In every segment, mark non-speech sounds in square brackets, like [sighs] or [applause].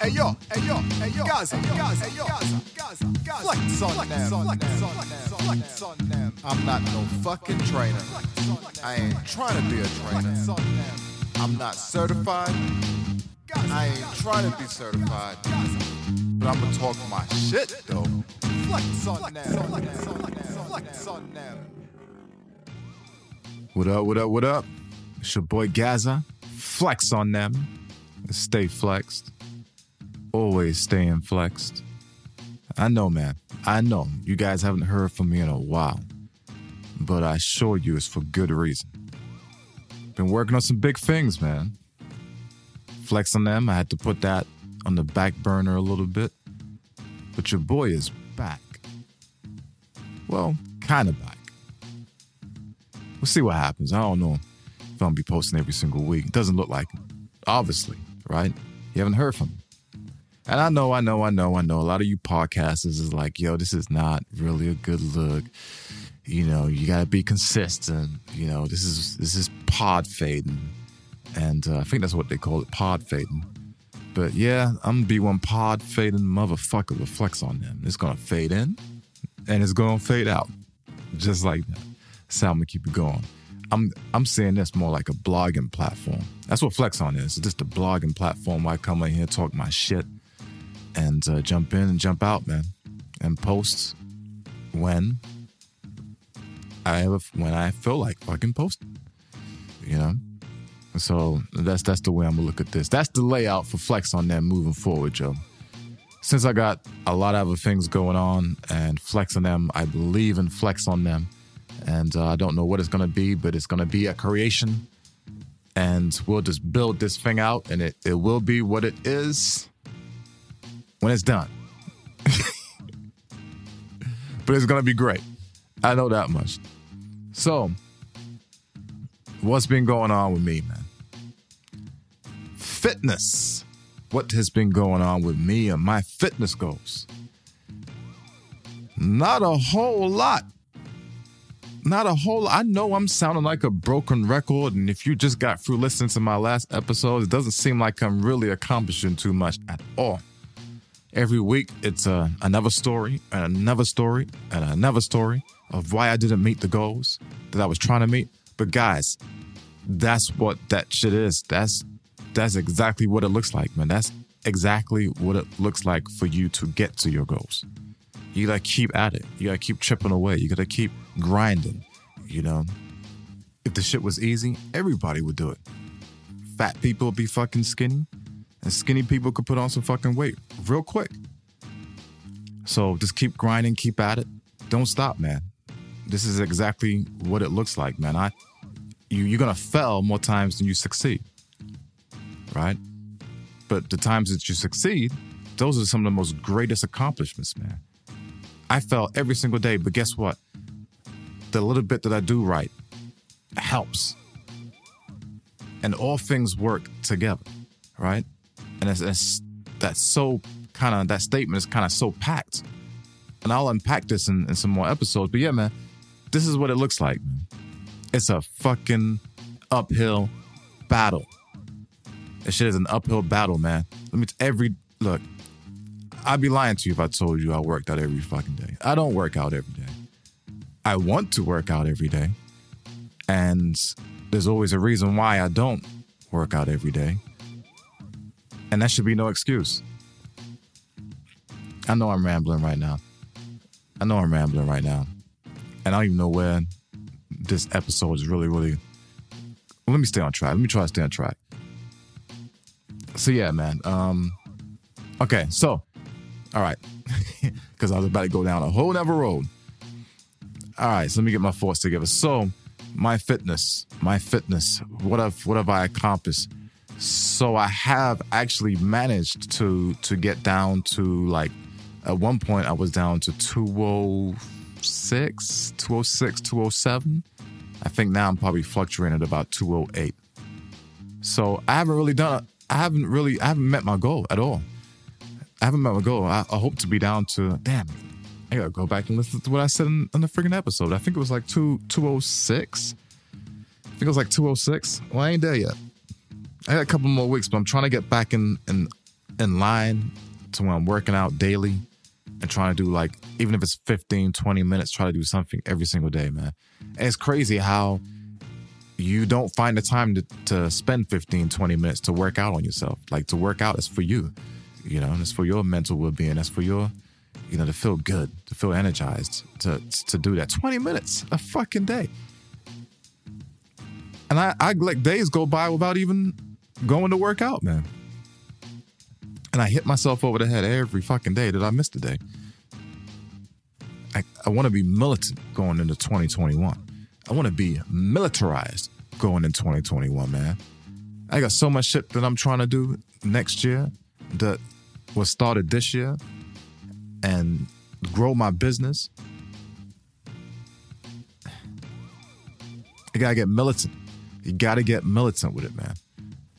hey yo, hey yo, hey yo, Gazza, Gazza, hey yo, Gazza, Gazza, Gazza. Flex on them, flex on them, flex on them. I'm not no fucking trainer. I ain't trying to be a trainer. I'm not certified. I ain't trying to be certified. But I'm gonna talk my shit though. Flex on them, flex on them, flex on them. What up, what up, what up? It's your boy Gazza. Flex on them. Stay flexed. Always staying flexed. I know, man. I know you guys haven't heard from me in a while, but I assure you it's for good reason. Been working on some big things, man. Flex on them. I had to put that on the back burner a little bit, but your boy is back. Well, kind of back. We'll see what happens. I don't know if I'm gonna be posting every single week. It doesn't look like it. Obviously, right? You haven't heard from me. And I know, I know, I know, I know. A lot of you podcasters is like, yo, this is not really a good look. You know, you gotta be consistent. You know, this is this is pod fading. And uh, I think that's what they call it, pod fading. But yeah, I'm gonna be one pod fading motherfucker with flex on them. It's gonna fade in and it's gonna fade out. Just like that. So I'm gonna keep it going. I'm I'm seeing this more like a blogging platform. That's what Flex on is. It's just a blogging platform where I come in here, talk my shit, and uh, jump in and jump out, man, and post when I ever when I feel like fucking posting. You know. So that's that's the way I'm gonna look at this. That's the layout for Flex on them moving forward, Joe. Since I got a lot of other things going on and Flex on them, I believe in Flex on them and uh, I don't know what it's to be, but it's to be a creation. And we'll just build this thing out, and it, it will be what it is when it's done. [laughs] but it's to be great. I know that much. So, what's been going on with me, man? Fitness. What has been going on with me and my fitness goals? Not a whole lot not a whole I know I'm sounding like a broken record, and if you just got through listening to my last episode, it doesn't seem like I'm really accomplishing too much at all. Every week, it's uh, another story, and another story, and another story of why I didn't meet the goals that I was trying to meet. But guys, that's what that shit is. That's that's exactly what it looks like, man. That's exactly what it looks like for you to get to your goals. You gotta keep at it. You gotta keep chipping away. You gotta keep grinding. You know, if the shit was easy, everybody would do it. Fat people would be fucking skinny, and skinny people could put on some fucking weight real quick. So just keep grinding, keep at it. Don't stop, man. This is exactly what it looks like, man. I you you're gonna fail more times than you succeed. Right? But the times that you succeed, those are some of the most greatest accomplishments, man. I fell every single day, but guess what? The little bit that I do right helps. And all things work together, right? And it's, it's that's so kind of, that statement is kind of so packed. And I'll unpack this in, in some more episodes. But yeah, man, this is what it looks like. It's a fucking uphill battle. This shit is an uphill battle, man. Let me, t- every, look, I'd be lying to you if I told you I worked out every fucking day. I don't work out every day. I want to work out every day. And there's always a reason why I don't work out every day. And that should be no excuse. I know I'm rambling right now. I know I'm rambling right now. And I don't even know where this episode is really, really. Let me stay on track. Let me try to stay on track. So yeah, man. Um, okay, so all right. [laughs] Because I was about to go down a whole nother road. All right, so let me get my thoughts together. So, my fitness, my fitness, what have what have I accomplished? So I have actually managed to to get down to like at one point I was down to 206, 206, 207. I think now I'm probably fluctuating at about 208. So I haven't really done I haven't really I haven't met my goal at all. I haven't met my goal. I, I, hope to be down to damn. I gotta go back and listen to what I said in, in the freaking episode. I think it was like two two oh six. I think it was like two oh six. Well, I ain't there yet. I got a couple more weeks, but I'm trying to get back in in in line to when I'm working out daily and trying to do like, even if it's 15, 20 minutes, try to do something every single day, man. And it's crazy how you don't find the time to, to spend 15, 20 minutes to work out on yourself. Like to work out is for you, you know, and it's for your mental well being. That's for your, you know, to feel good, to feel energized, to, to do that. 20 minutes a fucking day. And I, I let days go by without even going to work out, man. And I hit myself over the head every fucking day that I missed a day. I, I want to be militant going into 2021. I want to be militarized going in 2021, man. I got so much shit that I'm trying to do next year that was started this year and grow my business. You gotta get militant. You gotta get militant with it, man.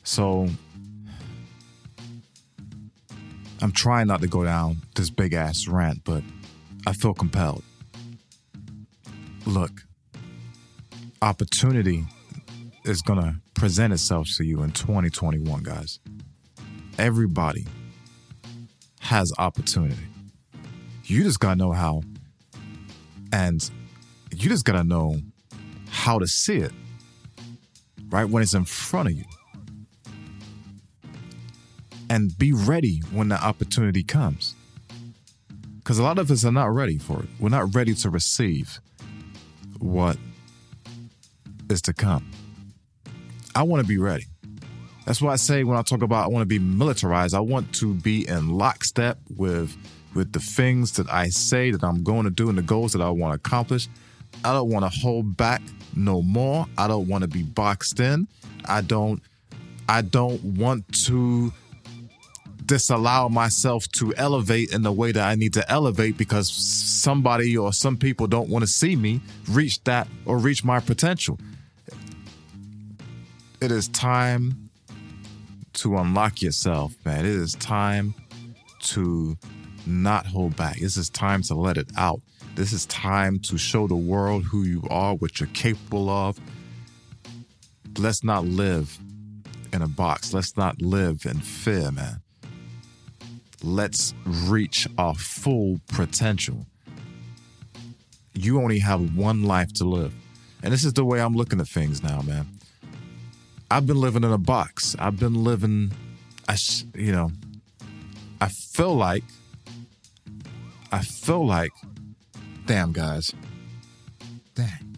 So I'm trying not to go down this big ass rant, but I feel compelled. Look, opportunity is going to present itself to you in 2021, guys. Everybody has opportunity. You just got to know how, and you just got to know how to see it, right? When it's in front of you. And be ready when the opportunity comes. Because a lot of us are not ready for it. We're not ready to receive what is to come. I want to be ready. That's why I say when I talk about I want to be militarized, I want to be in lockstep with with the things that I say that I'm going to do and the goals that I want to accomplish. I don't want to hold back no more. I don't want to be boxed in. I don't I don't want to disallow myself to elevate in the way that I need to elevate because somebody or some people don't want to see me reach that or reach my potential. It is time to unlock yourself, man. It is time to not hold back. This is time to let it out. This is time to show the world who you are, what you're capable of. Let's not live in a box. Let's not live in fear, man. Let's reach our full potential. You only have one life to live. And this is the way I'm looking at things now, man. I've been living in a box. I've been living, I, you know, I feel like, I feel like, damn guys, dang,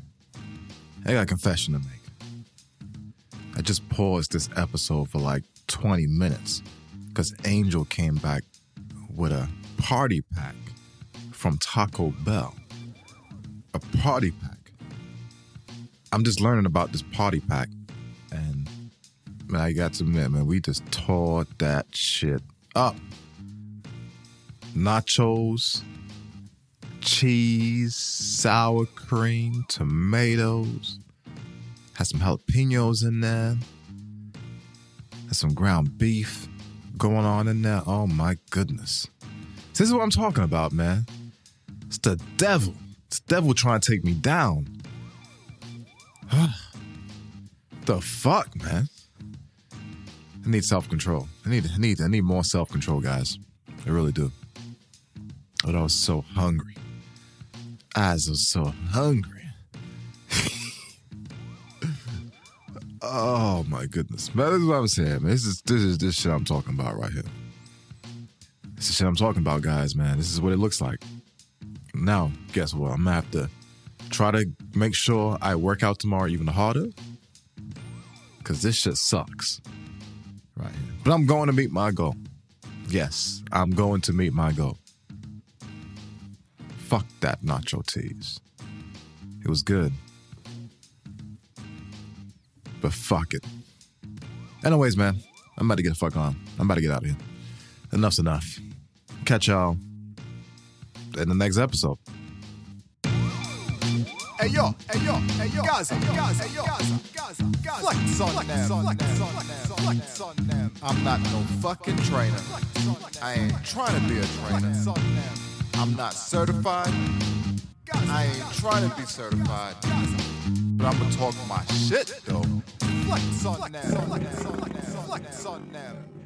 I got a confession to make. I just paused this episode for like 20 minutes because Angel came back with a party pack from Taco Bell. A party pack. I'm just learning about this party pack and Man, I got to admit, man, we just tore that shit up. Nachos, cheese, sour cream, tomatoes. Had some jalapenos in there. Had some ground beef going on in there. Oh my goodness. This is what I'm talking about, man. It's the devil. It's the devil trying to take me down. [sighs] the fuck, man? I need self control. I need, I need, I need more self control, guys. I really do. But I was so hungry. I was so hungry. Oh my goodness, man! This is what I'm saying, man. This is this is this shit I'm talking about right here. This is shit I'm talking about, guys. Man, this is what it looks like. Now, guess what? I'm gonna have to try to make sure I work out tomorrow even harder. Cause this shit sucks. Right. Here. But I'm going to meet my goal. Yes, I'm going to meet my goal. Fuck that nacho tease. It was good. But fuck it. Anyways, man, I'm about to get the fuck on. I'm about to get out of here. Enough's enough. Catch y'all in the next episode. Hey yo, hey yo, hey yo, Gazza, Gazza, hey yo, Gazza, Gazza, Gazza. Flex on them, flex on them, flex on them. I'm not no fucking trainer. I ain't trying to be a trainer. I'm not certified. I ain't trying to be certified. But I'm gonna talk my shit though. Flex on them, flex on them, flex on them.